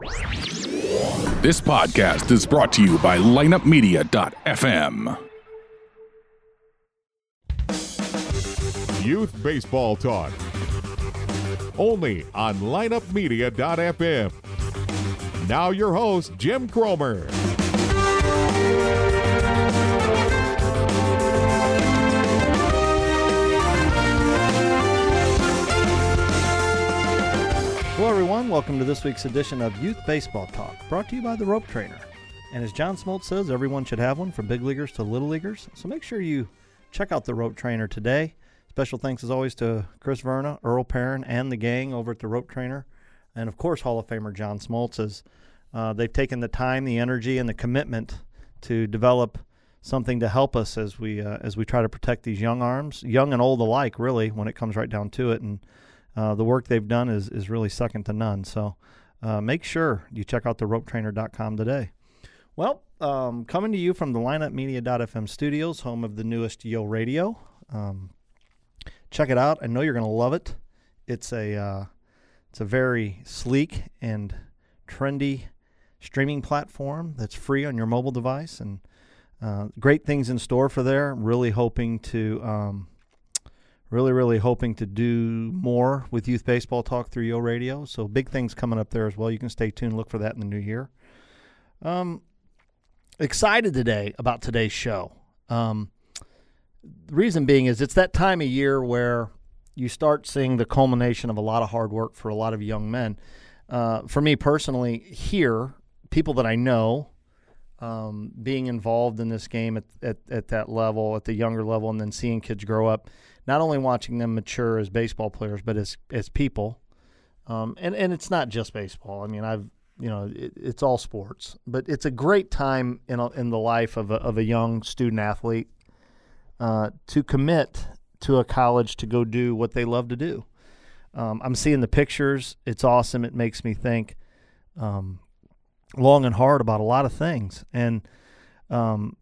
This podcast is brought to you by lineupmedia.fm. Youth Baseball Talk. Only on lineupmedia.fm. Now, your host, Jim Cromer. Hello, everyone. Welcome to this week's edition of Youth Baseball Talk, brought to you by the Rope Trainer. And as John Smoltz says, everyone should have one from big leaguers to little leaguers. So make sure you check out the Rope Trainer today. Special thanks, as always, to Chris Verna, Earl Perrin, and the gang over at the Rope Trainer. And of course, Hall of Famer John Smoltz. As, uh, they've taken the time, the energy, and the commitment to develop something to help us as we uh, as we try to protect these young arms, young and old alike, really, when it comes right down to it. And uh, the work they've done is, is really second to none. So uh, make sure you check out the ropetrainer.com today. Well, um, coming to you from the lineupmedia.fm studios, home of the newest Yo Radio. Um, check it out. I know you're going to love it. It's a uh, it's a very sleek and trendy streaming platform that's free on your mobile device, and uh, great things in store for there. Really hoping to um, really, really hoping to do more with youth baseball talk through Yo Radio. So big things coming up there as well. You can stay tuned. Look for that in the new year. Um, excited today about today's show. Um, the reason being is it's that time of year where you start seeing the culmination of a lot of hard work for a lot of young men. Uh, for me personally, here, people that I know um, being involved in this game at, at, at that level, at the younger level, and then seeing kids grow up, not only watching them mature as baseball players, but as, as people. Um, and, and it's not just baseball. I mean, I've, you know, it, it's all sports, but it's a great time in, a, in the life of a, of a young student athlete uh, to commit to a college to go do what they love to do. Um, I'm seeing the pictures. It's awesome. It makes me think um, long and hard about a lot of things. And, um,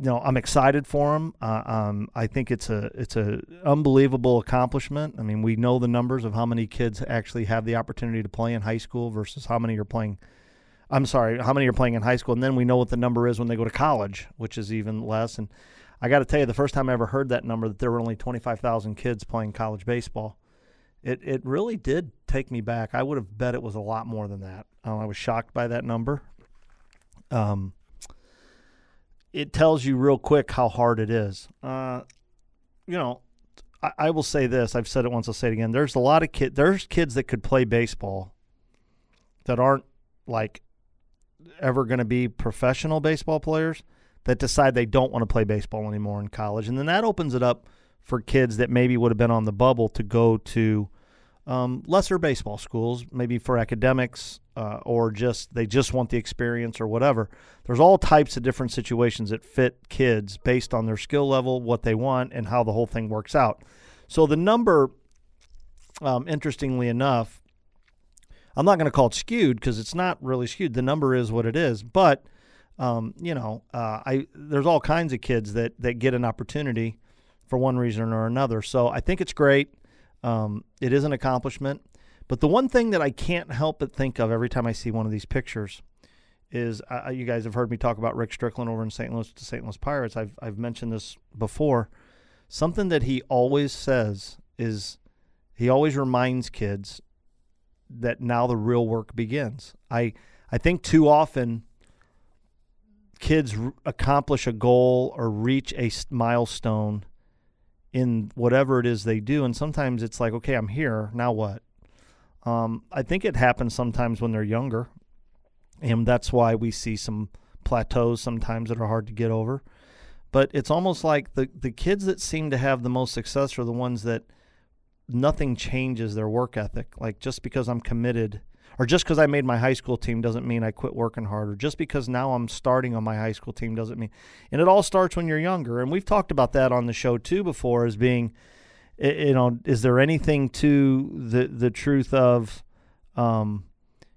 you know, I'm excited for them. Uh, um, I think it's a it's a unbelievable accomplishment. I mean, we know the numbers of how many kids actually have the opportunity to play in high school versus how many are playing. I'm sorry, how many are playing in high school, and then we know what the number is when they go to college, which is even less. And I got to tell you, the first time I ever heard that number, that there were only 25,000 kids playing college baseball, it it really did take me back. I would have bet it was a lot more than that. Um, I was shocked by that number. Um, it tells you real quick how hard it is. Uh, you know, I, I, will say this. I've said it once. I'll say it again. There's a lot of kids. There's kids that could play baseball that aren't like ever going to be professional baseball players that decide they don't want to play baseball anymore in college, and then that opens it up for kids that maybe would have been on the bubble to go to um, lesser baseball schools, maybe for academics uh, or just they just want the experience or whatever. There's all types of different situations that fit kids based on their skill level, what they want, and how the whole thing works out. So the number, um, interestingly enough, I'm not going to call it skewed because it's not really skewed. The number is what it is, but um, you know, uh, I there's all kinds of kids that that get an opportunity for one reason or another. So I think it's great. Um, it is an accomplishment. But the one thing that I can't help but think of every time I see one of these pictures is uh, you guys have heard me talk about Rick Strickland over in St. Louis the St. Louis Pirates. I've, I've mentioned this before. Something that he always says is he always reminds kids that now the real work begins. I, I think too often kids accomplish a goal or reach a milestone in whatever it is they do. And sometimes it's like, okay, I'm here. Now what? Um, I think it happens sometimes when they're younger. And that's why we see some plateaus sometimes that are hard to get over. But it's almost like the, the kids that seem to have the most success are the ones that nothing changes their work ethic. Like just because I'm committed or just because I made my high school team doesn't mean I quit working hard, or just because now I'm starting on my high school team doesn't mean. And it all starts when you're younger, and we've talked about that on the show too before, as being, you know, is there anything to the the truth of, um,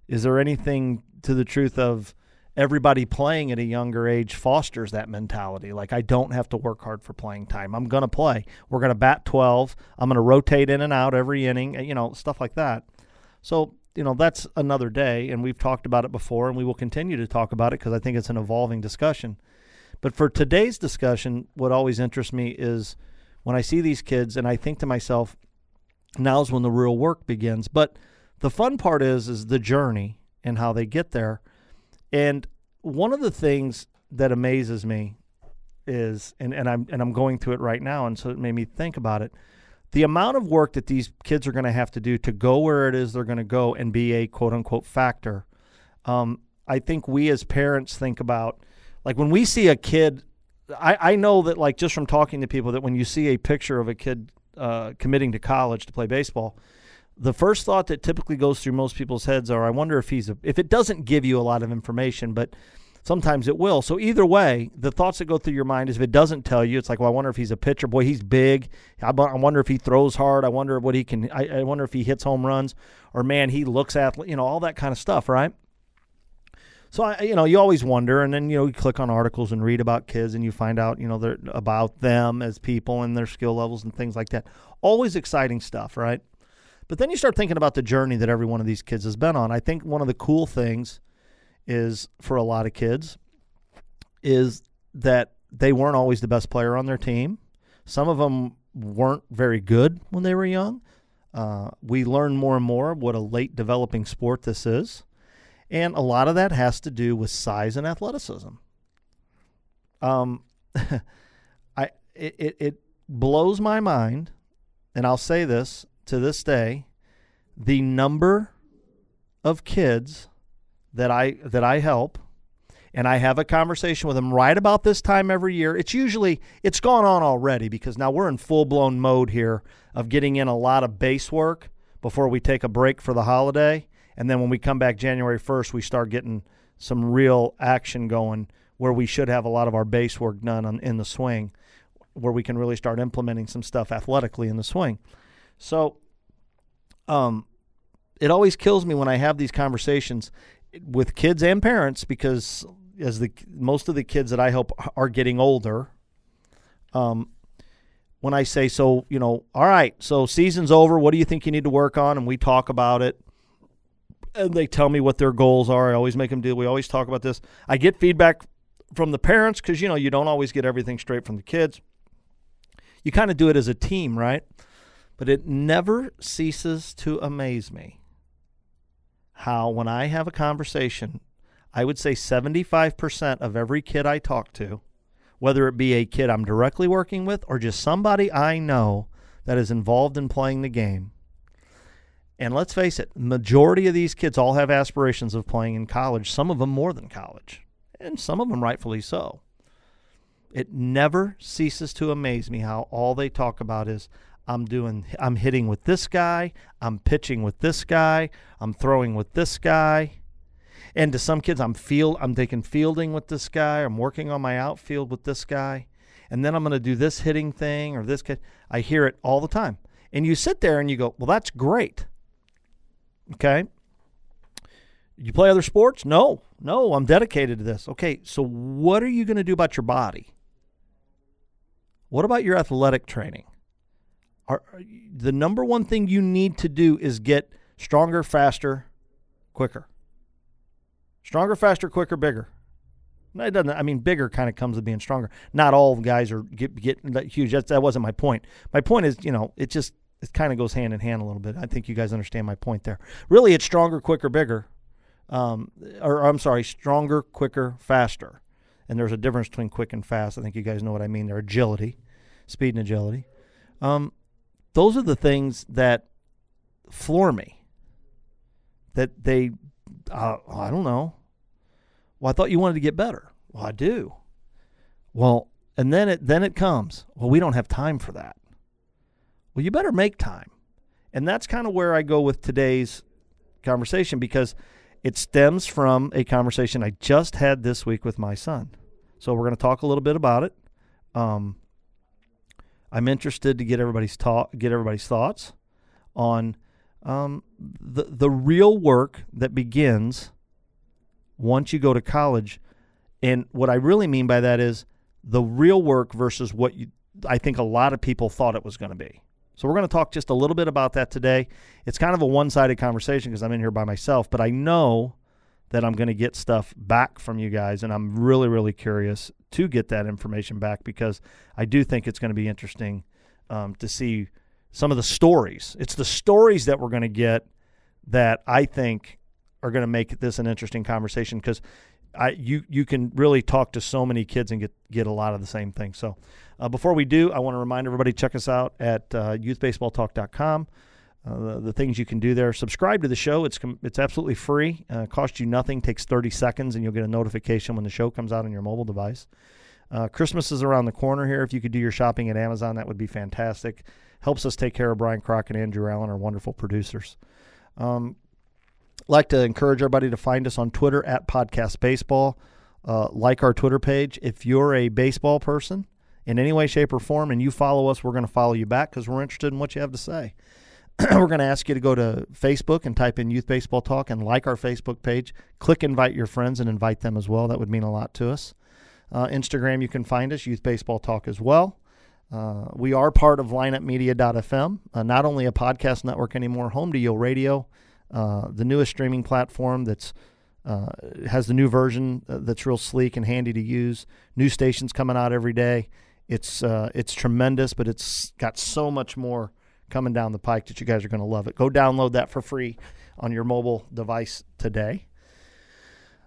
is there anything to the truth of everybody playing at a younger age fosters that mentality. Like I don't have to work hard for playing time. I'm going to play. We're going to bat 12. I'm going to rotate in and out every inning, you know, stuff like that. So you know, that's another day, and we've talked about it before, and we will continue to talk about it because I think it's an evolving discussion. But for today's discussion, what always interests me is when I see these kids, and I think to myself, now's when the real work begins. But the fun part is is the journey and how they get there. And one of the things that amazes me is and, and I'm and I'm going through it right now and so it made me think about it. The amount of work that these kids are going to have to do to go where it is they're going to go and be a quote unquote factor. Um, I think we as parents think about like when we see a kid I, I know that like just from talking to people that when you see a picture of a kid uh, committing to college to play baseball, the first thought that typically goes through most people's heads are, I wonder if he's a, if it doesn't give you a lot of information, but sometimes it will. So either way, the thoughts that go through your mind is if it doesn't tell you, it's like, well, I wonder if he's a pitcher. Boy, he's big. I, I wonder if he throws hard. I wonder what he can. I, I wonder if he hits home runs, or man, he looks at you know all that kind of stuff, right? So I, you know, you always wonder, and then you know, you click on articles and read about kids, and you find out, you know, they're about them as people and their skill levels and things like that. Always exciting stuff, right? But then you start thinking about the journey that every one of these kids has been on. I think one of the cool things is for a lot of kids is that they weren't always the best player on their team. Some of them weren't very good when they were young. Uh, we learn more and more what a late developing sport this is. And a lot of that has to do with size and athleticism. Um, I it, it, it blows my mind, and I'll say this to this day, the number of kids that I that I help and I have a conversation with them right about this time every year. It's usually it's gone on already because now we're in full-blown mode here of getting in a lot of base work before we take a break for the holiday and then when we come back January 1st we start getting some real action going where we should have a lot of our base work done on, in the swing where we can really start implementing some stuff athletically in the swing. So um it always kills me when I have these conversations with kids and parents because as the most of the kids that I help are getting older. Um, when I say so, you know, all right, so season's over. What do you think you need to work on? And we talk about it, and they tell me what their goals are. I always make them do. We always talk about this. I get feedback from the parents because you know you don't always get everything straight from the kids. You kind of do it as a team, right? But it never ceases to amaze me how when I have a conversation, I would say 75% of every kid I talk to, whether it be a kid I'm directly working with or just somebody I know that is involved in playing the game. And let's face it, majority of these kids all have aspirations of playing in college, some of them more than college, and some of them rightfully so. It never ceases to amaze me how all they talk about is I'm doing I'm hitting with this guy, I'm pitching with this guy, I'm throwing with this guy. And to some kids I'm field I'm taking fielding with this guy, I'm working on my outfield with this guy, and then I'm going to do this hitting thing or this kid. I hear it all the time. And you sit there and you go, "Well, that's great." Okay? You play other sports? No. No, I'm dedicated to this. Okay, so what are you going to do about your body? What about your athletic training? Are, the number one thing you need to do is get stronger, faster, quicker. Stronger, faster, quicker, bigger. No, it doesn't. I mean, bigger kind of comes with being stronger. Not all guys are get, getting that huge. That's, that wasn't my point. My point is, you know, it just it kind of goes hand in hand a little bit. I think you guys understand my point there. Really, it's stronger, quicker, bigger. Um, or I'm sorry, stronger, quicker, faster. And there's a difference between quick and fast. I think you guys know what I mean. There, agility, speed and agility. Um, those are the things that floor me. That they, uh, I don't know. Well, I thought you wanted to get better. Well, I do. Well, and then it then it comes. Well, we don't have time for that. Well, you better make time. And that's kind of where I go with today's conversation because it stems from a conversation I just had this week with my son. So we're going to talk a little bit about it. Um, I'm interested to get everybody's talk, get everybody's thoughts on um, the the real work that begins once you go to college. And what I really mean by that is the real work versus what you, I think a lot of people thought it was going to be. So we're going to talk just a little bit about that today. It's kind of a one-sided conversation because I'm in here by myself, but I know that I'm going to get stuff back from you guys, and I'm really, really curious to get that information back because I do think it's going to be interesting um, to see some of the stories. It's the stories that we're going to get that I think are going to make this an interesting conversation because I you you can really talk to so many kids and get get a lot of the same things. So uh, before we do, I want to remind everybody check us out at uh, youthbaseballtalk.com. Uh, the, the, things you can do there. Subscribe to the show. It's it's absolutely free. Uh, costs you nothing. Takes 30 seconds, and you'll get a notification when the show comes out on your mobile device. Uh, Christmas is around the corner here. If you could do your shopping at Amazon, that would be fantastic. Helps us take care of Brian Crock and Andrew Allen, our wonderful producers. Um, like to encourage everybody to find us on Twitter at Podcast Baseball. Uh, like our Twitter page. If you're a baseball person in any way, shape, or form, and you follow us, we're going to follow you back because we're interested in what you have to say. we're going to ask you to go to Facebook and type in Youth Baseball Talk and like our Facebook page. Click invite your friends and invite them as well. That would mean a lot to us. Uh, Instagram, you can find us, Youth Baseball Talk as well. Uh, we are part of lineupmedia.fm, uh, not only a podcast network anymore, home to Yo Radio, uh, the newest streaming platform that's uh, has the new version uh, that's real sleek and handy to use. New stations coming out every day. It's uh, it's tremendous, but it's got so much more coming down the pike that you guys are going to love it. Go download that for free on your mobile device today.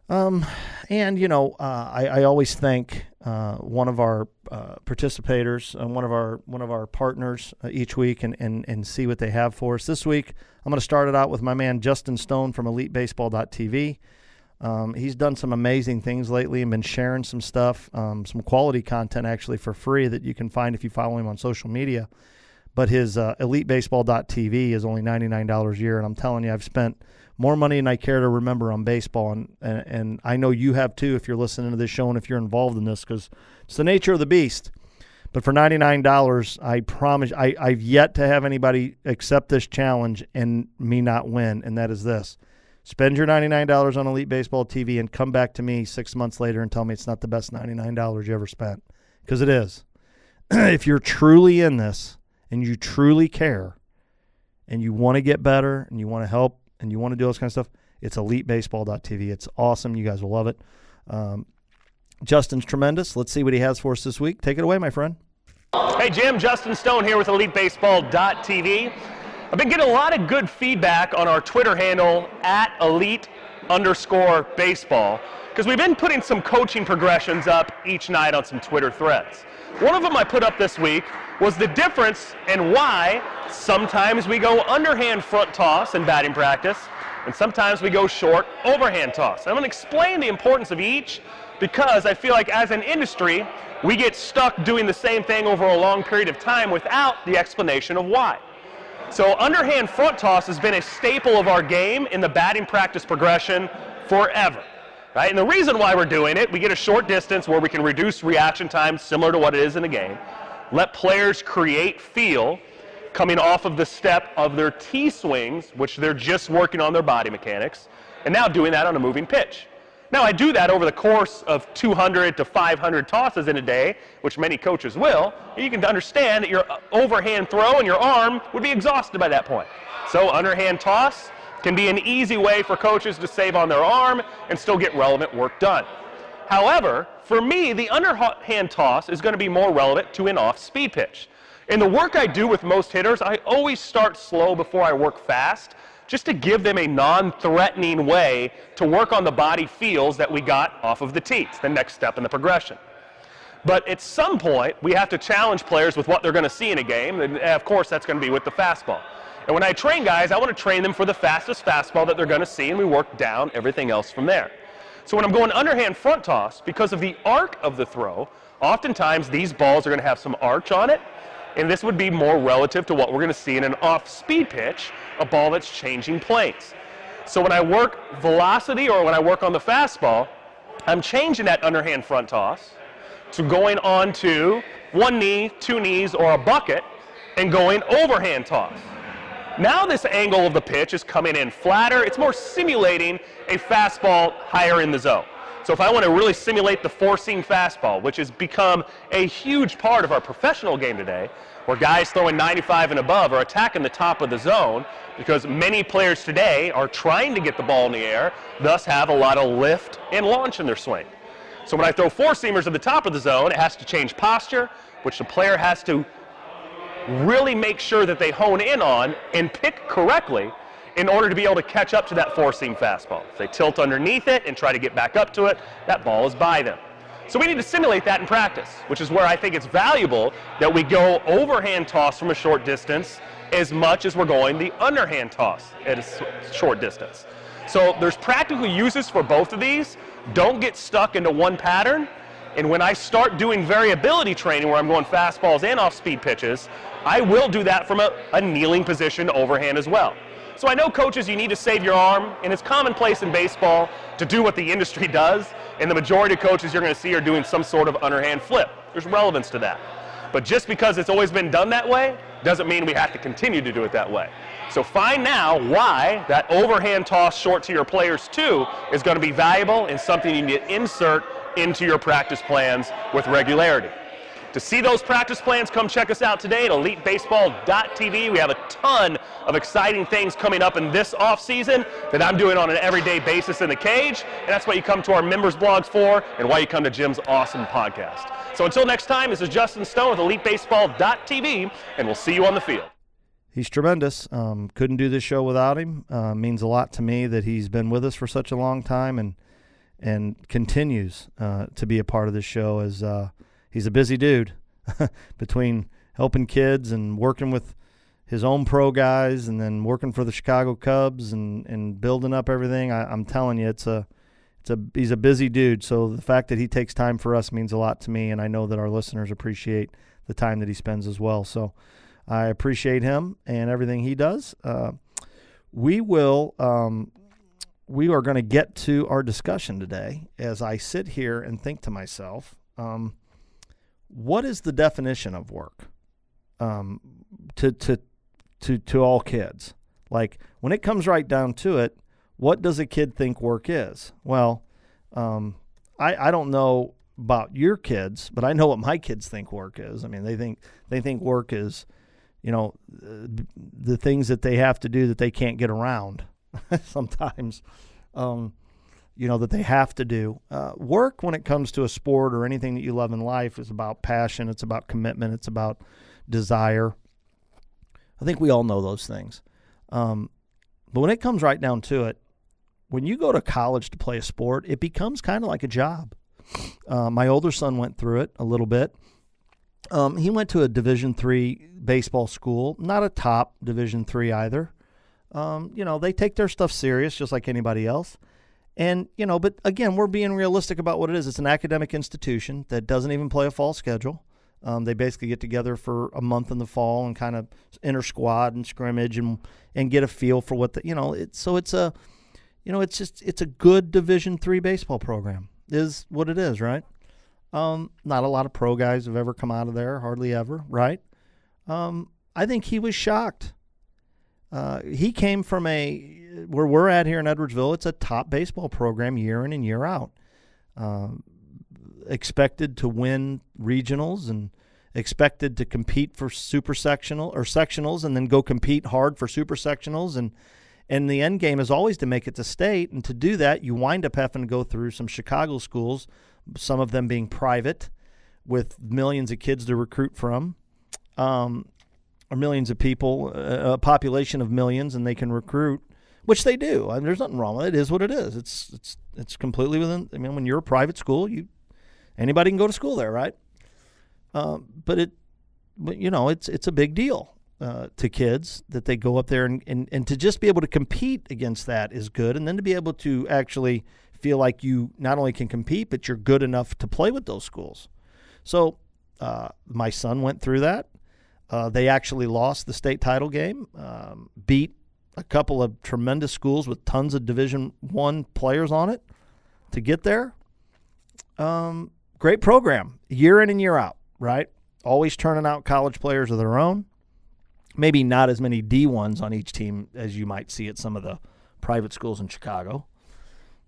Um, and you know, uh, I, I, always thank uh, one of our uh, participators, and one of our one of our partners uh, each week, and, and and see what they have for us this week. I'm going to start it out with my man Justin Stone from EliteBaseball.tv. Um, he's done some amazing things lately and been sharing some stuff, um, some quality content actually for free that you can find if you follow him on social media. But his uh, EliteBaseball.tv is only $99 a year, and I'm telling you, I've spent more money than I care to remember on baseball, and, and, and I know you have too if you're listening to this show and if you're involved in this because it's the nature of the beast. But for $99, I promise I, I've yet to have anybody accept this challenge and me not win, and that is this. Spend your $99 on Elite Baseball TV and come back to me six months later and tell me it's not the best $99 you ever spent. Because it is. if you're truly in this and you truly care and you want to get better and you want to help and you want to do all this kind of stuff, it's elitebaseball.tv. It's awesome. You guys will love it. Um, Justin's tremendous. Let's see what he has for us this week. Take it away, my friend. Hey, Jim. Justin Stone here with elitebaseball.tv. I've been getting a lot of good feedback on our Twitter handle at elite underscore baseball because we've been putting some coaching progressions up each night on some Twitter threads. One of them I put up this week was the difference and why sometimes we go underhand front toss in batting practice and sometimes we go short overhand toss. I'm going to explain the importance of each because I feel like as an industry, we get stuck doing the same thing over a long period of time without the explanation of why. So underhand front toss has been a staple of our game in the batting practice progression forever. Right? And the reason why we're doing it, we get a short distance where we can reduce reaction time similar to what it is in a game. Let players create feel coming off of the step of their T swings, which they're just working on their body mechanics, and now doing that on a moving pitch. Now, I do that over the course of 200 to 500 tosses in a day, which many coaches will. You can understand that your uh, overhand throw and your arm would be exhausted by that point. So, underhand toss can be an easy way for coaches to save on their arm and still get relevant work done. However, for me, the underhand toss is going to be more relevant to an off speed pitch. In the work I do with most hitters, I always start slow before I work fast just to give them a non-threatening way to work on the body feels that we got off of the teats, the next step in the progression. But at some point, we have to challenge players with what they're going to see in a game, and of course that's going to be with the fastball. And when I train guys, I want to train them for the fastest fastball that they're going to see, and we work down everything else from there. So when I'm going underhand front toss, because of the arc of the throw, oftentimes these balls are going to have some arch on it, and this would be more relative to what we're going to see in an off-speed pitch, a ball that's changing planes. So when I work velocity or when I work on the fastball, I'm changing that underhand front toss to going on to one knee, two knees, or a bucket, and going overhand toss. Now this angle of the pitch is coming in flatter. It's more simulating a fastball higher in the zone. So if I want to really simulate the four-seam fastball, which has become a huge part of our professional game today, where guys throwing 95 and above are attacking the top of the zone because many players today are trying to get the ball in the air, thus have a lot of lift and launch in their swing. So when I throw four seamers at the top of the zone, it has to change posture, which the player has to really make sure that they hone in on and pick correctly in order to be able to catch up to that four seam fastball. If they tilt underneath it and try to get back up to it, that ball is by them. So we need to simulate that in practice, which is where I think it's valuable that we go overhand toss from a short distance as much as we're going the underhand toss at a short distance. So there's practical uses for both of these. Don't get stuck into one pattern. And when I start doing variability training where I'm going fastballs and off speed pitches, I will do that from a, a kneeling position overhand as well. So I know coaches, you need to save your arm, and it's commonplace in baseball to do what the industry does, and the majority of coaches you're going to see are doing some sort of underhand flip. There's relevance to that. But just because it's always been done that way doesn't mean we have to continue to do it that way. So find now why that overhand toss short to your players too is going to be valuable and something you need to insert into your practice plans with regularity. To see those practice plans, come check us out today at elitebaseball.tv. We have a ton of exciting things coming up in this offseason that I'm doing on an everyday basis in the cage. And that's what you come to our members blogs for and why you come to Jim's awesome podcast. So until next time, this is Justin Stone with elitebaseball.tv, and we'll see you on the field. He's tremendous. Um, couldn't do this show without him. Uh, means a lot to me that he's been with us for such a long time and and continues uh, to be a part of this show as uh, he's a busy dude between helping kids and working with his own pro guys and then working for the Chicago Cubs and, and building up everything. I, I'm telling you, it's a it's a he's a busy dude. So the fact that he takes time for us means a lot to me, and I know that our listeners appreciate the time that he spends as well. So I appreciate him and everything he does. Uh, we will. Um, we are going to get to our discussion today as I sit here and think to myself, um, what is the definition of work um, to, to, to, to all kids? Like when it comes right down to it, what does a kid think work is? Well, um, I, I don't know about your kids, but I know what my kids think work is. I mean, they think they think work is, you know, the things that they have to do that they can't get around. sometimes, um, you know, that they have to do. Uh, work, when it comes to a sport or anything that you love in life, is about passion, it's about commitment, it's about desire. I think we all know those things. Um, but when it comes right down to it, when you go to college to play a sport, it becomes kind of like a job. Uh, my older son went through it a little bit. Um, he went to a Division three baseball school, not a top Division three either. Um, you know, they take their stuff serious just like anybody else. And, you know, but again, we're being realistic about what it is. It's an academic institution that doesn't even play a fall schedule. Um, they basically get together for a month in the fall and kind of inter squad and scrimmage and and get a feel for what the you know. It's so it's a, you know, it's just it's a good Division three baseball program is what it is, right? Um, not a lot of pro guys have ever come out of there, hardly ever, right? Um, I think he was shocked uh, he came from a where we're at here in Edwardsville. It's a top baseball program year in and year out. Uh, expected to win regionals and expected to compete for super sectional or sectionals and then go compete hard for super sectionals and and the end game is always to make it to state and to do that you wind up having to go through some Chicago schools some of them being private with millions of kids to recruit from um, or millions of people, a population of millions, and they can recruit, which they do. I mean, there's nothing wrong with it. It is what it is. It's it's it's completely within. I mean, when you're a private school, you anybody can go to school there, right? Um, but it, but you know, it's it's a big deal uh, to kids that they go up there and, and and to just be able to compete against that is good, and then to be able to actually feel like you not only can compete, but you're good enough to play with those schools. So uh, my son went through that. Uh, they actually lost the state title game, um, beat a couple of tremendous schools with tons of Division One players on it to get there. Um, great program, year in and year out, right? Always turning out college players of their own. Maybe not as many D ones on each team as you might see at some of the private schools in Chicago,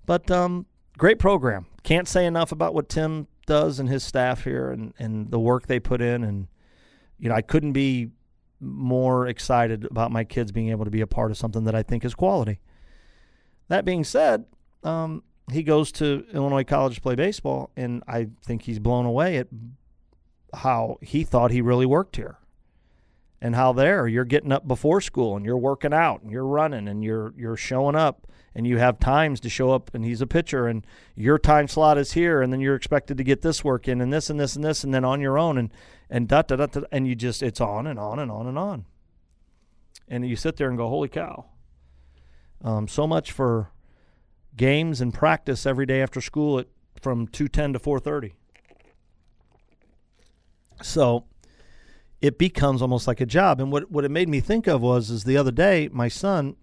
but um, great program. can't say enough about what Tim does and his staff here and, and the work they put in. And, you know, I couldn't be more excited about my kids being able to be a part of something that I think is quality. That being said, um, he goes to Illinois College to play baseball, and I think he's blown away at how he thought he really worked here. And how there you're getting up before school and you're working out and you're running and you're you're showing up and you have times to show up and he's a pitcher and your time slot is here and then you're expected to get this work in and this and this and this and then on your own and and da da da, da and you just it's on and on and on and on. And you sit there and go, holy cow. Um, so much for games and practice every day after school at from 2:10 to 4:30. So it becomes almost like a job. And what what it made me think of was is the other day my son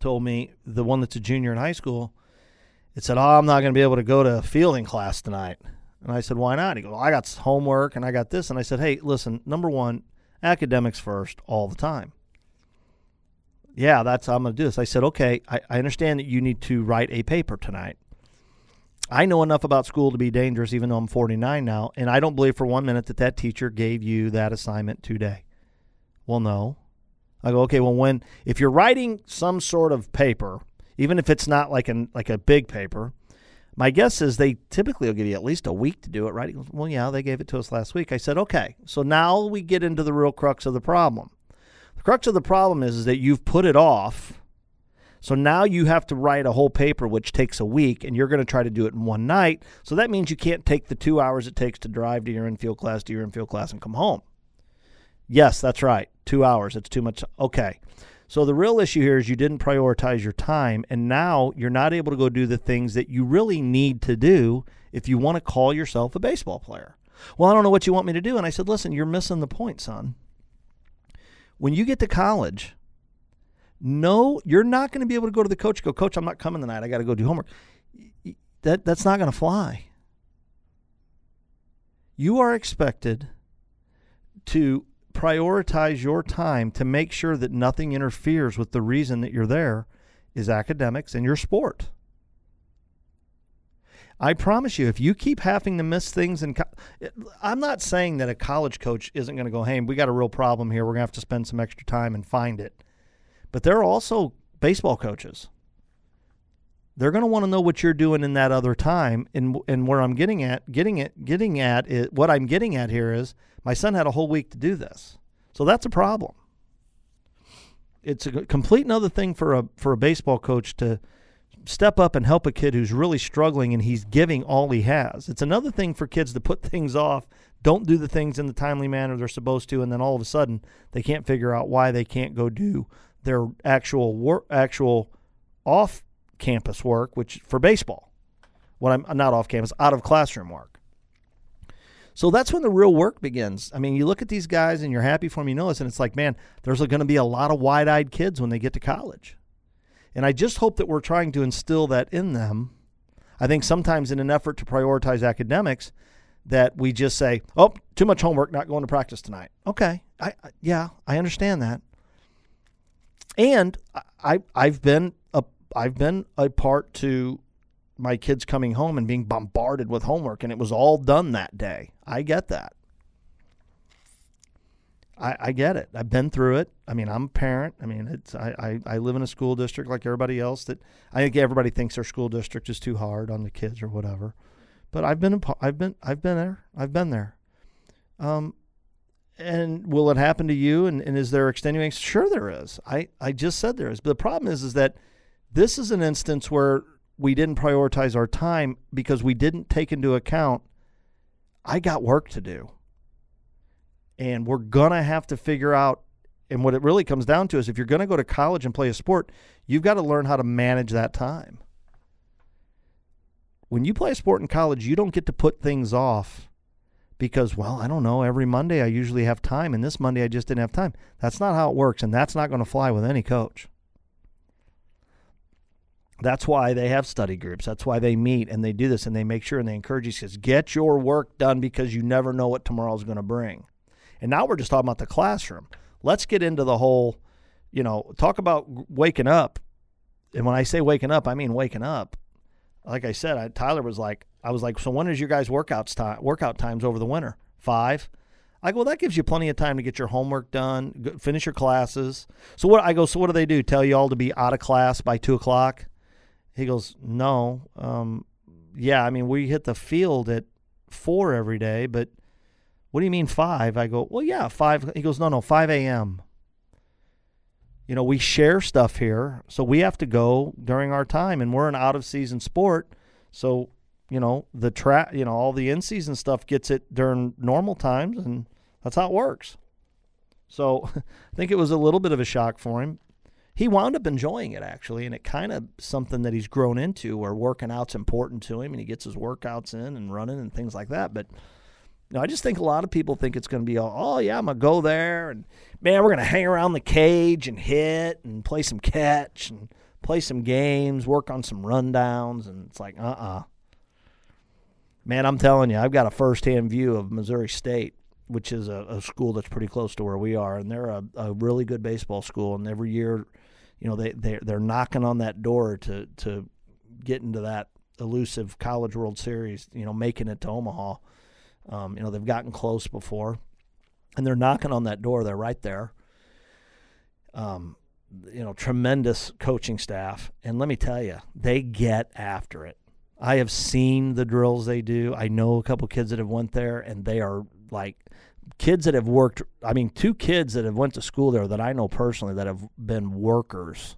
told me the one that's a junior in high school. It said, "Oh, I'm not going to be able to go to fielding class tonight." And I said, "Why not?" He goes, well, "I got homework and I got this." And I said, "Hey, listen. Number one, academics first all the time." Yeah, that's how I'm going to do this. I said, "Okay, I, I understand that you need to write a paper tonight." I know enough about school to be dangerous, even though I'm 49 now, and I don't believe for one minute that that teacher gave you that assignment today. Well, no. I go, okay. Well, when if you're writing some sort of paper, even if it's not like an like a big paper, my guess is they typically will give you at least a week to do it. Right? Goes, well, yeah, they gave it to us last week. I said, okay. So now we get into the real crux of the problem. The crux of the problem is, is that you've put it off so now you have to write a whole paper, which takes a week, and you're going to try to do it in one night. So that means you can't take the two hours it takes to drive to your infield class, to your infield class, and come home. Yes, that's right. Two hours. It's too much. Okay. So the real issue here is you didn't prioritize your time, and now you're not able to go do the things that you really need to do if you want to call yourself a baseball player. Well, I don't know what you want me to do. And I said, listen, you're missing the point, son. When you get to college, no, you're not going to be able to go to the coach. Go, coach, I'm not coming tonight. I got to go do homework. That that's not going to fly. You are expected to prioritize your time to make sure that nothing interferes with the reason that you're there is academics and your sport. I promise you, if you keep having to miss things, and co- I'm not saying that a college coach isn't going to go, hey, we got a real problem here. We're going to have to spend some extra time and find it but there are also baseball coaches. They're going to want to know what you're doing in that other time, and and where I'm getting at, getting it, getting at it. What I'm getting at here is my son had a whole week to do this, so that's a problem. It's a complete another thing for a for a baseball coach to step up and help a kid who's really struggling and he's giving all he has. It's another thing for kids to put things off, don't do the things in the timely manner they're supposed to, and then all of a sudden they can't figure out why they can't go do their actual work, actual off campus work, which for baseball, what I'm not off campus, out of classroom work. So that's when the real work begins. I mean, you look at these guys and you're happy for them, you know this, and it's like, man, there's going to be a lot of wide eyed kids when they get to college. And I just hope that we're trying to instill that in them. I think sometimes in an effort to prioritize academics, that we just say, oh, too much homework, not going to practice tonight. Okay. I, I yeah, I understand that. And I I've been a I've been a part to my kids coming home and being bombarded with homework and it was all done that day. I get that. I, I get it. I've been through it. I mean, I'm a parent. I mean, it's I, I, I live in a school district like everybody else. That I think everybody thinks their school district is too hard on the kids or whatever. But I've been I've been I've been there. I've been there. Um, and will it happen to you? And, and is there extenuating? Sure, there is. I, I just said there is. But the problem is, is that this is an instance where we didn't prioritize our time because we didn't take into account I got work to do. And we're going to have to figure out. And what it really comes down to is if you're going to go to college and play a sport, you've got to learn how to manage that time. When you play a sport in college, you don't get to put things off because, well, I don't know, every Monday I usually have time, and this Monday I just didn't have time. That's not how it works, and that's not going to fly with any coach. That's why they have study groups. That's why they meet and they do this and they make sure and they encourage you says get your work done because you never know what tomorrow's going to bring. And now we're just talking about the classroom. Let's get into the whole, you know, talk about waking up. And when I say waking up, I mean waking up. like I said, I, Tyler was like, I was like, so when is your guys' workouts time, workout times over the winter? Five. I go, well, that gives you plenty of time to get your homework done, finish your classes. So what? I go, so what do they do? Tell you all to be out of class by two o'clock? He goes, no. Um, yeah, I mean, we hit the field at four every day, but what do you mean five? I go, well, yeah, five. He goes, no, no, five a.m. You know, we share stuff here, so we have to go during our time, and we're an out of season sport, so you know the track, you know, all the in season stuff gets it during normal times, and that's how it works. So I think it was a little bit of a shock for him. He wound up enjoying it actually, and it kind of something that he's grown into, where working out's important to him, and he gets his workouts in and running and things like that. But you know, I just think a lot of people think it's going to be all, oh yeah, I'm gonna go there and man, we're gonna hang around the cage and hit and play some catch and play some games, work on some rundowns, and it's like, uh uh Man, I'm telling you, I've got a firsthand view of Missouri State, which is a, a school that's pretty close to where we are, and they're a, a really good baseball school. And every year, you know, they they they're knocking on that door to to get into that elusive College World Series. You know, making it to Omaha. Um, you know, they've gotten close before, and they're knocking on that door. They're right there. Um, you know, tremendous coaching staff, and let me tell you, they get after it. I have seen the drills they do. I know a couple kids that have went there, and they are like kids that have worked. I mean, two kids that have went to school there that I know personally that have been workers.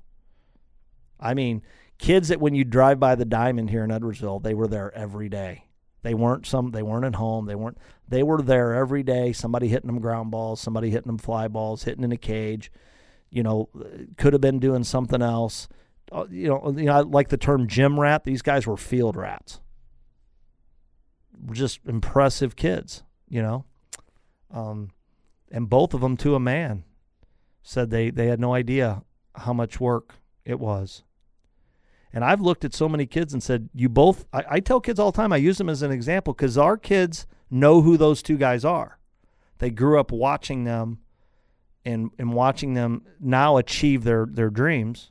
I mean, kids that when you drive by the diamond here in Edwardsville, they were there every day. They weren't some. They weren't at home. They weren't. They were there every day. Somebody hitting them ground balls. Somebody hitting them fly balls. Hitting in a cage. You know, could have been doing something else uh, you know, you know, I like the term gym rat. These guys were field rats. Just impressive kids, you know. Um, and both of them to a man said they, they had no idea how much work it was. And I've looked at so many kids and said, you both, I, I tell kids all the time, I use them as an example because our kids know who those two guys are. They grew up watching them and, and watching them now achieve their, their dreams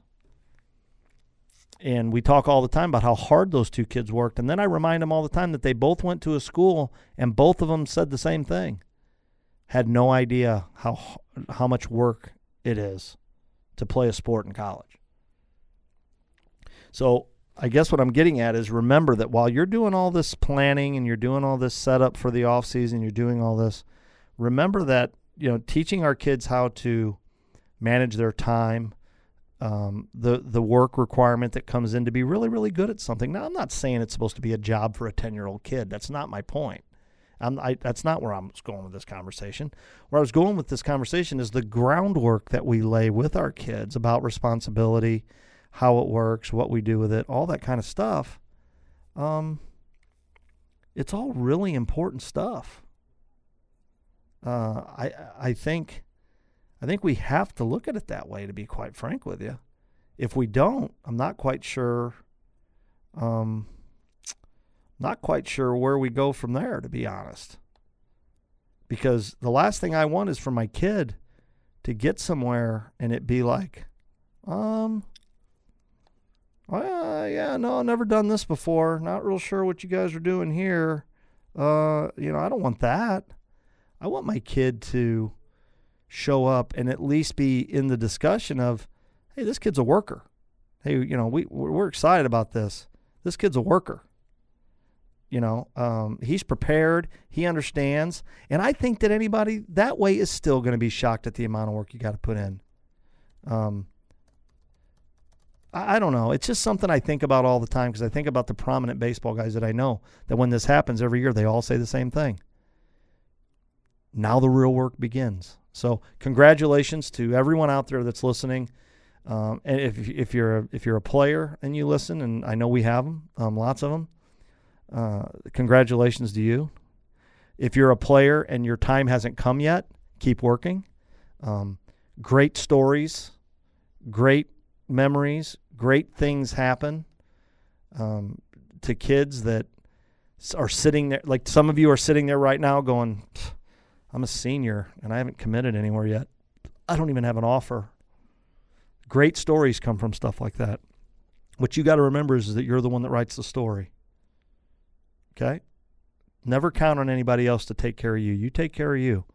and we talk all the time about how hard those two kids worked. And then I remind them all the time that they both went to a school and both of them said the same thing. Had no idea how how much work it is to play a sport in college. So I guess what I'm getting at is remember that while you're doing all this planning and you're doing all this setup for the off season, you're doing all this, remember that you know teaching our kids how to manage their time, um, the the work requirement that comes in to be really really good at something. Now I'm not saying it's supposed to be a job for a 10 year old kid. That's not my point. I, that's not where I'm going with this conversation. Where I was going with this conversation is the groundwork that we lay with our kids about responsibility, how it works, what we do with it, all that kind of stuff. Um, it's all really important stuff. Uh, I I think I think we have to look at it that way, to be quite frank with you. If we don't, I'm not quite sure. Um, not quite sure where we go from there, to be honest. Because the last thing I want is for my kid to get somewhere and it be like, um, well, yeah, no, I've never done this before. Not real sure what you guys are doing here. Uh, you know, I don't want that. I want my kid to show up and at least be in the discussion of, hey, this kid's a worker. Hey, you know, we we're excited about this. This kid's a worker. You know, um, he's prepared. He understands, and I think that anybody that way is still going to be shocked at the amount of work you got to put in. Um, I, I don't know. It's just something I think about all the time because I think about the prominent baseball guys that I know. That when this happens every year, they all say the same thing. Now the real work begins. So congratulations to everyone out there that's listening. Um, and if if you're a, if you're a player and you listen, and I know we have them, um, lots of them. Uh, congratulations to you. If you're a player and your time hasn't come yet, keep working. Um, great stories, great memories, great things happen um, to kids that are sitting there. Like some of you are sitting there right now, going I'm a senior and I haven't committed anywhere yet. I don't even have an offer. Great stories come from stuff like that. what you got to remember is, is that you're the one that writes the story. Okay? Never count on anybody else to take care of you. You take care of you.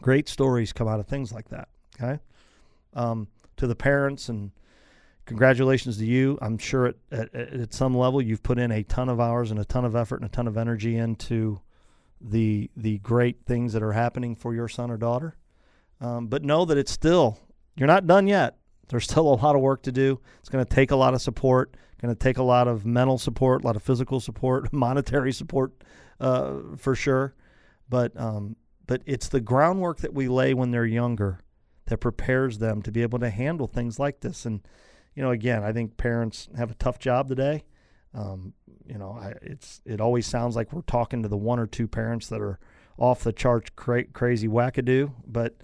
Great stories come out of things like that. Okay? Um, to the parents and congratulations to you. I'm sure at, at, at some level you've put in a ton of hours and a ton of effort and a ton of energy into the the great things that are happening for your son or daughter. Um, but know that it's still you're not done yet. There's still a lot of work to do. It's going to take a lot of support. Going to take a lot of mental support, a lot of physical support, monetary support, uh, for sure. But um, but it's the groundwork that we lay when they're younger that prepares them to be able to handle things like this. And you know, again, I think parents have a tough job today. Um, you know, I, it's it always sounds like we're talking to the one or two parents that are off the charts, cra- crazy wackadoo. But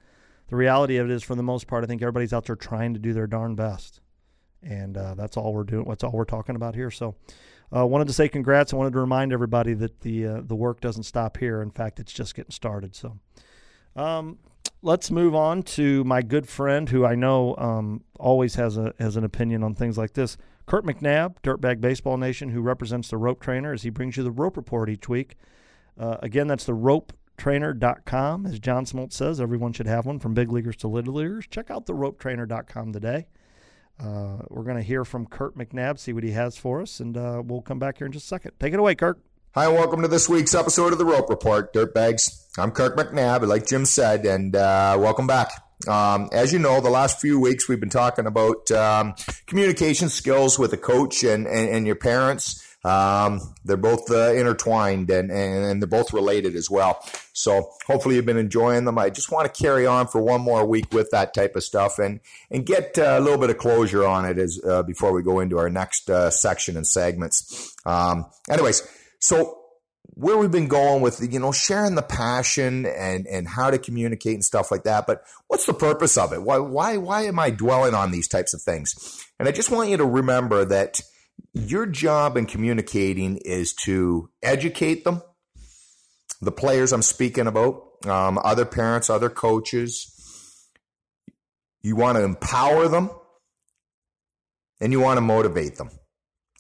the reality of it is, for the most part, I think everybody's out there trying to do their darn best, and uh, that's all we're doing. That's all we're talking about here. So, uh, wanted to say congrats. I wanted to remind everybody that the uh, the work doesn't stop here. In fact, it's just getting started. So, um, let's move on to my good friend who I know um, always has a has an opinion on things like this. Kurt McNabb, Dirtbag Baseball Nation, who represents the rope trainer as he brings you the rope report each week. Uh, again, that's the ropetrainer.com. As John Smoltz says, everyone should have one from big leaguers to little leaguers. Check out the ropetrainer.com today. Uh, we're going to hear from Kurt McNabb, see what he has for us, and uh, we'll come back here in just a second. Take it away, Kurt. Hi, and welcome to this week's episode of the Rope Report, Dirtbags. I'm Kirk McNabb, like Jim said, and uh, welcome back. Um, as you know, the last few weeks we've been talking about um, communication skills with a coach and, and, and your parents. Um, they're both uh, intertwined and, and they're both related as well. So hopefully you've been enjoying them. I just want to carry on for one more week with that type of stuff and and get uh, a little bit of closure on it as uh, before we go into our next uh, section and segments. Um, anyways, so where we've been going with you know sharing the passion and and how to communicate and stuff like that but what's the purpose of it why why why am i dwelling on these types of things and i just want you to remember that your job in communicating is to educate them the players i'm speaking about um, other parents other coaches you want to empower them and you want to motivate them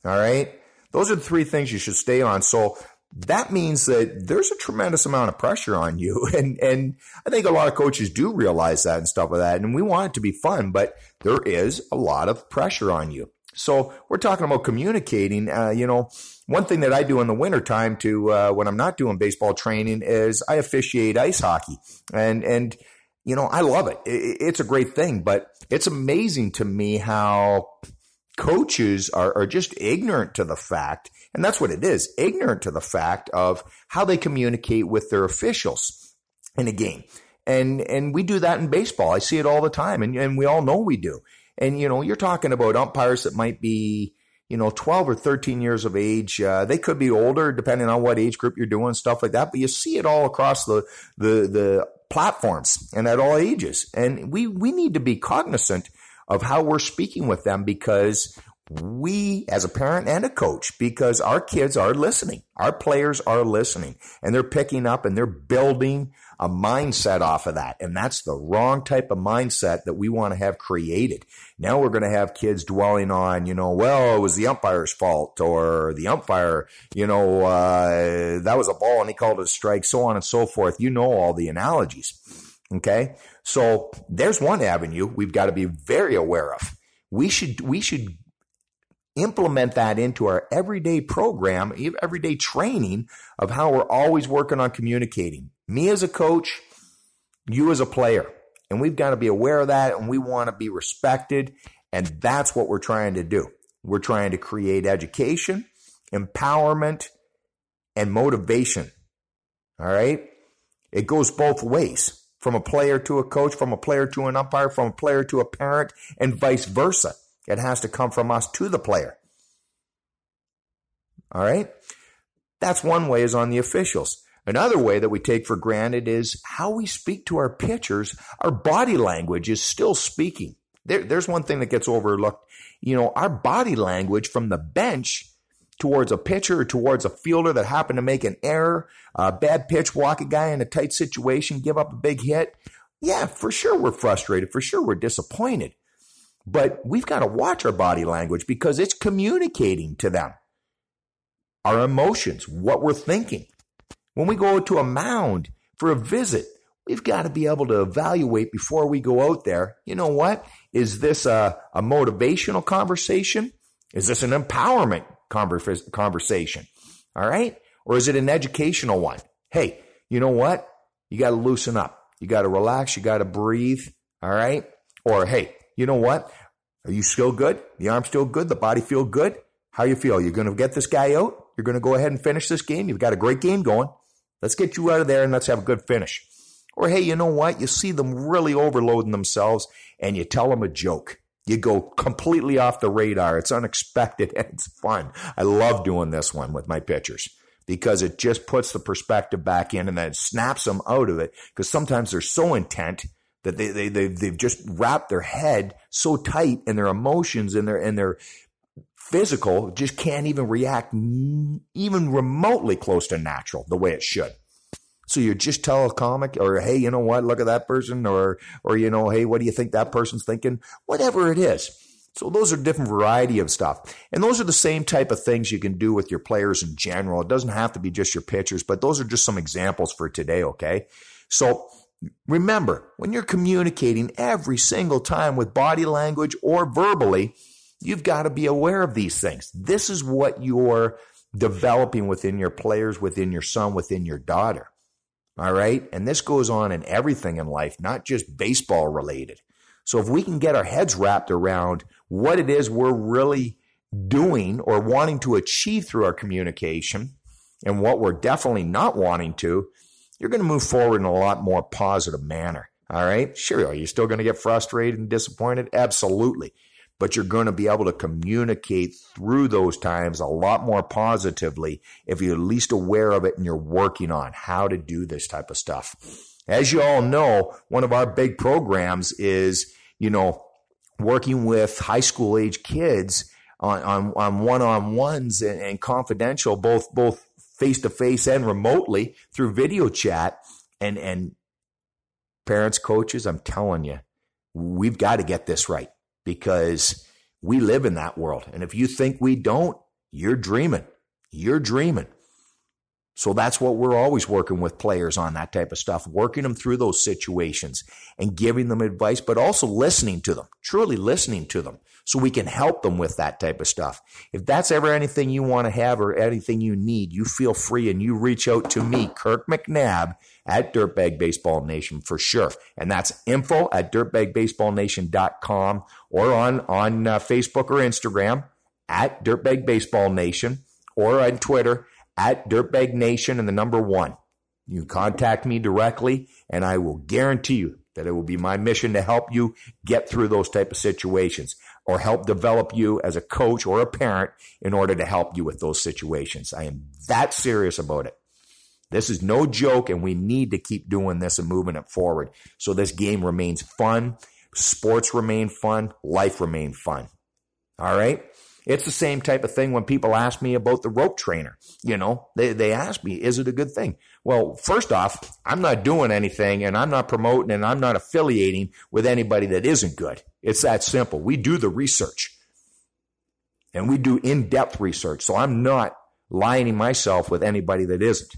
all right those are the three things you should stay on so that means that there's a tremendous amount of pressure on you. And, and I think a lot of coaches do realize that and stuff like that. And we want it to be fun, but there is a lot of pressure on you. So we're talking about communicating. Uh, you know, one thing that I do in the wintertime to, uh, when I'm not doing baseball training is I officiate ice hockey and, and, you know, I love it. It's a great thing, but it's amazing to me how coaches are, are just ignorant to the fact, and that's what it is, ignorant to the fact of how they communicate with their officials in a game. And, and we do that in baseball. I see it all the time and, and we all know we do. And, you know, you're talking about umpires that might be, you know, 12 or 13 years of age. Uh, they could be older depending on what age group you're doing, stuff like that. But you see it all across the, the, the platforms and at all ages. And we, we need to be cognizant of how we're speaking with them because we as a parent and a coach because our kids are listening our players are listening and they're picking up and they're building a mindset off of that. And that's the wrong type of mindset that we want to have created. Now we're going to have kids dwelling on you know well it was the umpire's fault or the umpire you know uh, that was a ball and he called it a strike so on and so forth. You know all the analogies okay? So there's one avenue we've got to be very aware of. We should we should implement that into our everyday program, everyday training of how we're always working on communicating. Me as a coach, you as a player. And we've got to be aware of that and we want to be respected. And that's what we're trying to do. We're trying to create education, empowerment, and motivation. All right. It goes both ways from a player to a coach, from a player to an umpire, from a player to a parent, and vice versa. It has to come from us to the player. All right? That's one way is on the officials. Another way that we take for granted is how we speak to our pitchers. Our body language is still speaking. There, there's one thing that gets overlooked. You know, our body language from the bench towards a pitcher or towards a fielder that happened to make an error, a bad pitch, walk a guy in a tight situation, give up a big hit. Yeah, for sure we're frustrated. For sure we're disappointed. But we've got to watch our body language because it's communicating to them our emotions, what we're thinking. When we go to a mound for a visit, we've got to be able to evaluate before we go out there. You know what? Is this a, a motivational conversation? Is this an empowerment converse, conversation? All right. Or is it an educational one? Hey, you know what? You got to loosen up. You got to relax. You got to breathe. All right. Or, hey, you know what? Are you still good? The arm still good? The body feel good? How you feel? You're going to get this guy out? You're going to go ahead and finish this game? You've got a great game going. Let's get you out of there and let's have a good finish. Or, hey, you know what? You see them really overloading themselves and you tell them a joke. You go completely off the radar. It's unexpected and it's fun. I love doing this one with my pitchers because it just puts the perspective back in and then it snaps them out of it because sometimes they're so intent that they, they, they, they've just wrapped their head so tight and their emotions and their, and their physical just can't even react even remotely close to natural the way it should. So you just tell a comic or, hey, you know what? Look at that person or, or, you know, hey, what do you think that person's thinking? Whatever it is. So those are different variety of stuff. And those are the same type of things you can do with your players in general. It doesn't have to be just your pitchers, but those are just some examples for today. Okay. So remember when you're communicating every single time with body language or verbally, you've got to be aware of these things. This is what you're developing within your players, within your son, within your daughter. All right. And this goes on in everything in life, not just baseball related. So if we can get our heads wrapped around what it is we're really doing or wanting to achieve through our communication and what we're definitely not wanting to, you're going to move forward in a lot more positive manner. All right. Sure. Are you still going to get frustrated and disappointed? Absolutely but you're going to be able to communicate through those times a lot more positively if you're at least aware of it and you're working on how to do this type of stuff. As you all know, one of our big programs is, you know, working with high school age kids on, on, on one-on-ones and, and confidential, both, both face to face and remotely through video chat and, and parents, coaches, I'm telling you, we've got to get this right because we live in that world. And if you think we don't, you're dreaming. You're dreaming. So that's what we're always working with players on that type of stuff, working them through those situations and giving them advice, but also listening to them, truly listening to them so we can help them with that type of stuff. If that's ever anything you want to have or anything you need, you feel free and you reach out to me, Kirk McNabb at Dirtbag Baseball Nation for sure. And that's info at dirtbagbaseballnation.com or on, on uh, Facebook or Instagram at Dirtbag Baseball Nation or on Twitter at Dirtbag Nation and the number one. You contact me directly and I will guarantee you that it will be my mission to help you get through those type of situations or help develop you as a coach or a parent in order to help you with those situations. I am that serious about it. This is no joke and we need to keep doing this and moving it forward so this game remains fun, sports remain fun, life remain fun. All right? It's the same type of thing when people ask me about the rope trainer. You know, they, they ask me, is it a good thing? Well, first off, I'm not doing anything and I'm not promoting and I'm not affiliating with anybody that isn't good. It's that simple. We do the research and we do in depth research. So I'm not lining myself with anybody that isn't.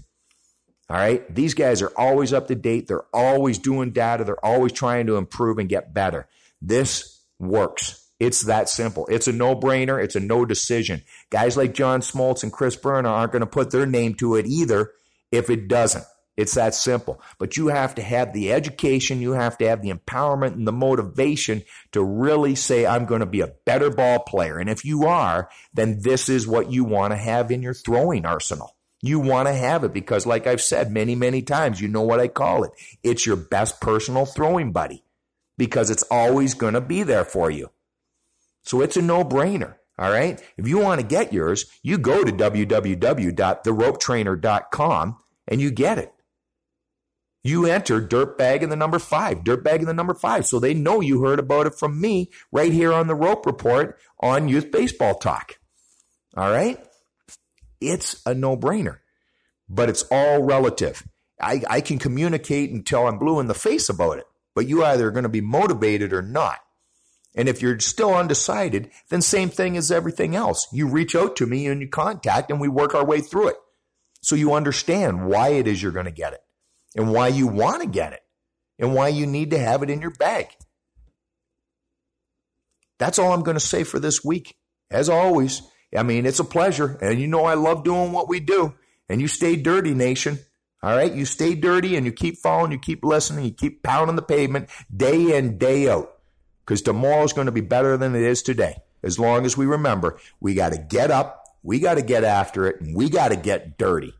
All right. These guys are always up to date. They're always doing data. They're always trying to improve and get better. This works. It's that simple. It's a no brainer. It's a no decision. Guys like John Smoltz and Chris Berner aren't going to put their name to it either if it doesn't. It's that simple. But you have to have the education, you have to have the empowerment and the motivation to really say, I'm going to be a better ball player. And if you are, then this is what you want to have in your throwing arsenal. You want to have it because, like I've said many, many times, you know what I call it. It's your best personal throwing buddy because it's always going to be there for you. So it's a no brainer. All right. If you want to get yours, you go to www.theropetrainer.com and you get it. You enter dirtbag in the number five, dirtbag in the number five. So they know you heard about it from me right here on the rope report on youth baseball talk. All right. It's a no brainer, but it's all relative. I, I can communicate until I'm blue in the face about it, but you either are going to be motivated or not. And if you're still undecided, then same thing as everything else. You reach out to me and you contact and we work our way through it. So you understand why it is you're going to get it and why you want to get it and why you need to have it in your bag. That's all I'm going to say for this week. As always, I mean, it's a pleasure. And you know, I love doing what we do. And you stay dirty, nation. All right. You stay dirty and you keep following, you keep listening, you keep pounding the pavement day in, day out. Because tomorrow's going to be better than it is today. As long as we remember, we got to get up, we got to get after it, and we got to get dirty.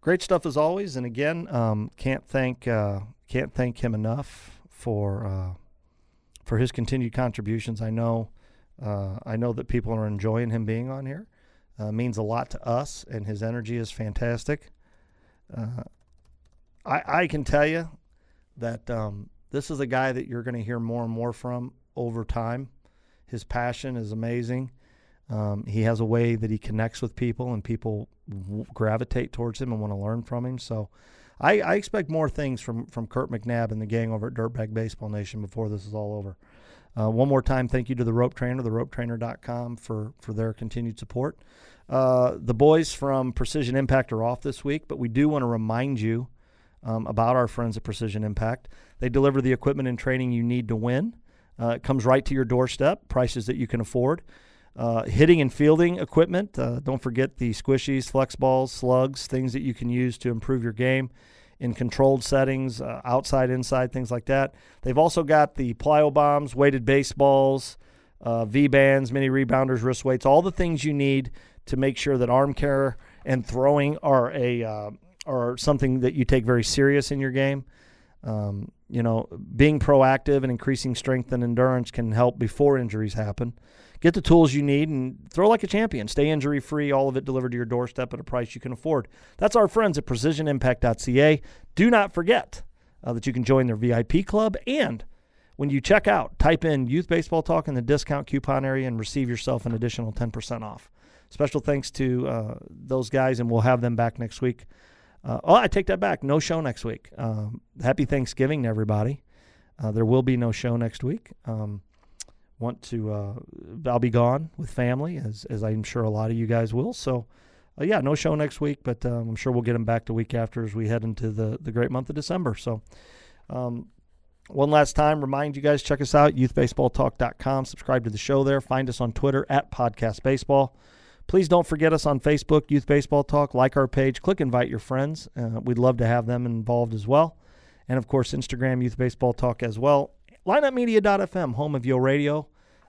Great stuff as always. And again, um, can't thank uh, can't thank him enough for uh, for his continued contributions. I know uh, I know that people are enjoying him being on here. Uh, means a lot to us, and his energy is fantastic. Uh, I, I can tell you that um, this is a guy that you're going to hear more and more from over time. His passion is amazing. Um, he has a way that he connects with people, and people w- gravitate towards him and want to learn from him. So, I, I, expect more things from from Kurt McNabb and the gang over at Dirtbag Baseball Nation before this is all over. Uh, one more time, thank you to the Rope Trainer, theropetrainer.com for for their continued support. Uh, the boys from Precision Impact are off this week, but we do want to remind you um, about our friends at Precision Impact. They deliver the equipment and training you need to win. Uh, comes right to your doorstep, prices that you can afford. Uh, hitting and fielding equipment. Uh, don't forget the squishies, flex balls, slugs, things that you can use to improve your game in controlled settings, uh, outside, inside, things like that. They've also got the plyo bombs, weighted baseballs, uh, V bands, mini rebounders, wrist weights, all the things you need to make sure that arm care and throwing are a uh, are something that you take very serious in your game. Um, you know, being proactive and increasing strength and endurance can help before injuries happen. Get the tools you need and throw like a champion. Stay injury free, all of it delivered to your doorstep at a price you can afford. That's our friends at precisionimpact.ca. Do not forget uh, that you can join their VIP club. And when you check out, type in Youth Baseball Talk in the discount coupon area and receive yourself an additional 10% off. Special thanks to uh, those guys, and we'll have them back next week. Uh, oh, I take that back. No show next week. Um, happy Thanksgiving to everybody. Uh, there will be no show next week. Um, want to, uh, I'll be gone with family, as, as I'm sure a lot of you guys will. So, uh, yeah, no show next week, but um, I'm sure we'll get them back the week after as we head into the, the great month of December. So, um, one last time, remind you guys check us out, youthbaseballtalk.com. Subscribe to the show there. Find us on Twitter at Podcast Baseball. Please don't forget us on Facebook, Youth Baseball Talk. Like our page, click invite your friends. Uh, we'd love to have them involved as well. And of course, Instagram, Youth Baseball Talk as well. LineUpMedia.fm, home of Yo Radio.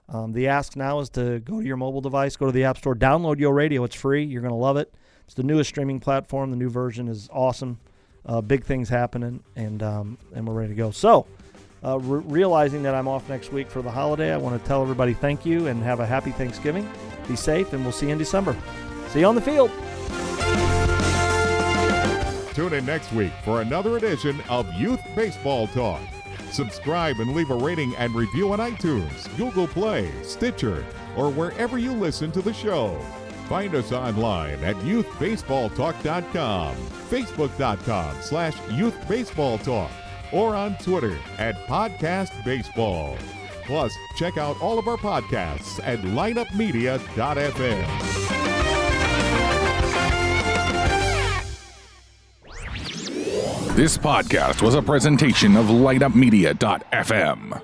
Um, the ask now is to go to your mobile device, go to the App Store, download Yo Radio. It's free. You're going to love it. It's the newest streaming platform. The new version is awesome. Uh, big things happening, and um, and we're ready to go. So, uh, re- realizing that I'm off next week for the holiday, I want to tell everybody thank you and have a happy Thanksgiving. Be safe, and we'll see you in December. See you on the field. Tune in next week for another edition of Youth Baseball Talk. Subscribe and leave a rating and review on iTunes, Google Play, Stitcher, or wherever you listen to the show. Find us online at youthbaseballtalk.com, facebook.com slash youthbaseballtalk, or on Twitter at podcastbaseball. Plus, check out all of our podcasts at lineupmedia.fm. This podcast was a presentation of lineupmedia.fm.